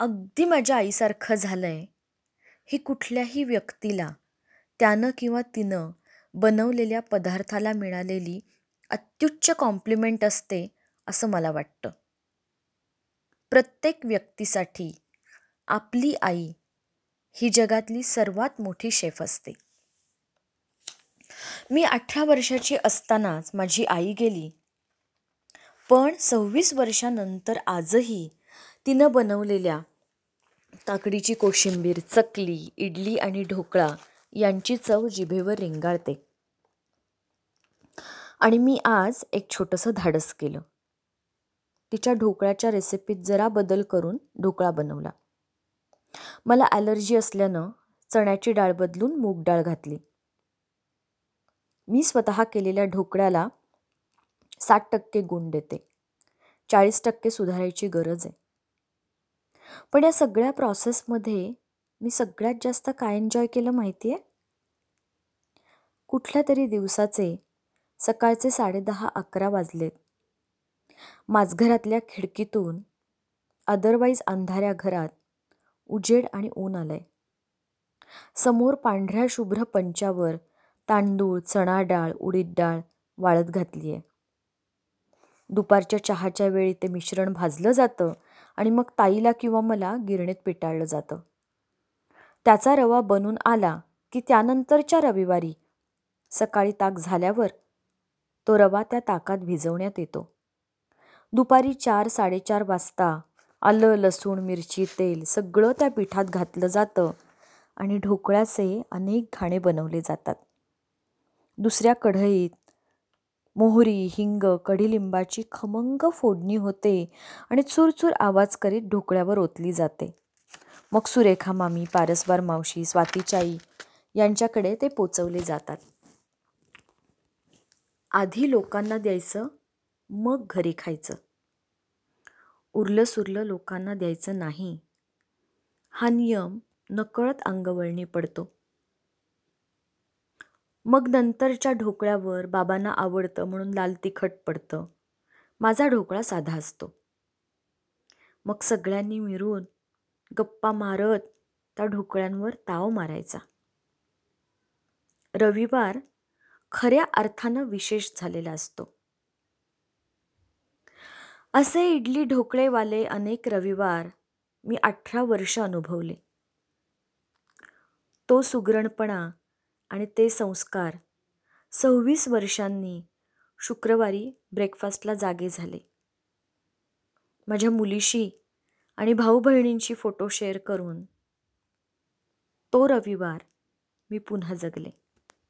अगदी माझ्या आईसारखं झालं आहे ही कुठल्याही व्यक्तीला त्यानं किंवा तिनं बनवलेल्या पदार्थाला मिळालेली अत्युच्च कॉम्प्लिमेंट असते असं मला वाटतं. प्रत्येक व्यक्तीसाठी आपली आई ही जगातली सर्वात मोठी शेफ असते. मी अठरा वर्षाची असतानाच माझी आई गेली. पण सव्वीस वर्षानंतर आजही तिनं बनवलेल्या काकडीची कोशिंबीर चकली इडली आणि ढोकळा यांची चव जिभेवर रेंगाळते. आणि मी आज एक छोटंसं धाडस केलं. तिच्या ढोकळ्याच्या रेसिपीत जरा बदल करून ढोकळा बनवला. मला ॲलर्जी असल्यानं चण्याची डाळ बदलून मूग डाळ घातली. मी स्वतः केलेल्या ढोकळ्याला साठ टक्के गुण देते. चाळीस टक्के सुधारायची गरज आहे. पण या सगळ्या प्रॉसेसमध्ये मी सगळ्यात जास्त काय एन्जॉय केलं माहिती आहे कुठल्या तरी दिवसाचे सकाळचे साडेदहा अकरा वाजलेत माझघरातल्या खिडकीतून अदरवाईज अंधाऱ्या घरात उजेड आणि ऊन आलंय. समोर पांढऱ्या शुभ्र पंचावर तांदूळ चणा डाळ उडीद डाळ वाळत घातली आहे दुपारच्या चहाच्या वेळी ते मिश्रण भाजलं जातं आणि मग ताईला किंवा मला गिरणीत पिटाळलं जातं. त्याचा रवा बनून आला की त्यानंतरच्या रविवारी सकाळी ताक झाल्यावर तो रवा त्या ताकात भिजवण्यात येतो. दुपारी चार साडेचार वाजता आलं लसूण मिरची तेल सगळं त्या पिठात घातलं जातं आणि ढोकळ्याचे अनेक घाणे बनवले जातात. दुसऱ्या कढईत मोहरी हिंग कढीलिंबाची खमंग फोडणी होते आणि चुरचूर आवाज करीत ढोकळ्यावर ओतली जाते. मग सुरेखा मामी पारसवार मावशी स्वातीचाई यांच्याकडे ते पोचवले जातात. आधी लोकांना द्यायचं मग घरी खायचं. उरलं सुरलं लोकांना द्यायचं नाही. हा नियम नकळत अंगवळणी पडतो. मग नंतरच्या ढोकळ्यावर बाबांना आवडतं म्हणून लाल तिखट पडतं. माझा ढोकळा साधा असतो. मग सगळ्यांनी मिळून गप्पा मारत त्या ढोकळ्यांवर ताव मारायचा. रविवार खऱ्या अर्थानं विशेष झालेला असतो. असे इडली ढोकळेवाले अनेक रविवार मी अठरा वर्ष अनुभवले. तो सुगरणपणा आणि ते संस्कार. सव्वीस वर्षांनी शुक्रवारी ब्रेकफास्टला जागे झाले. माझ्या मुलीशी आणि भाऊ बहिणींशी फोटो शेअर करून तो रविवार मी पुन्हा जगले.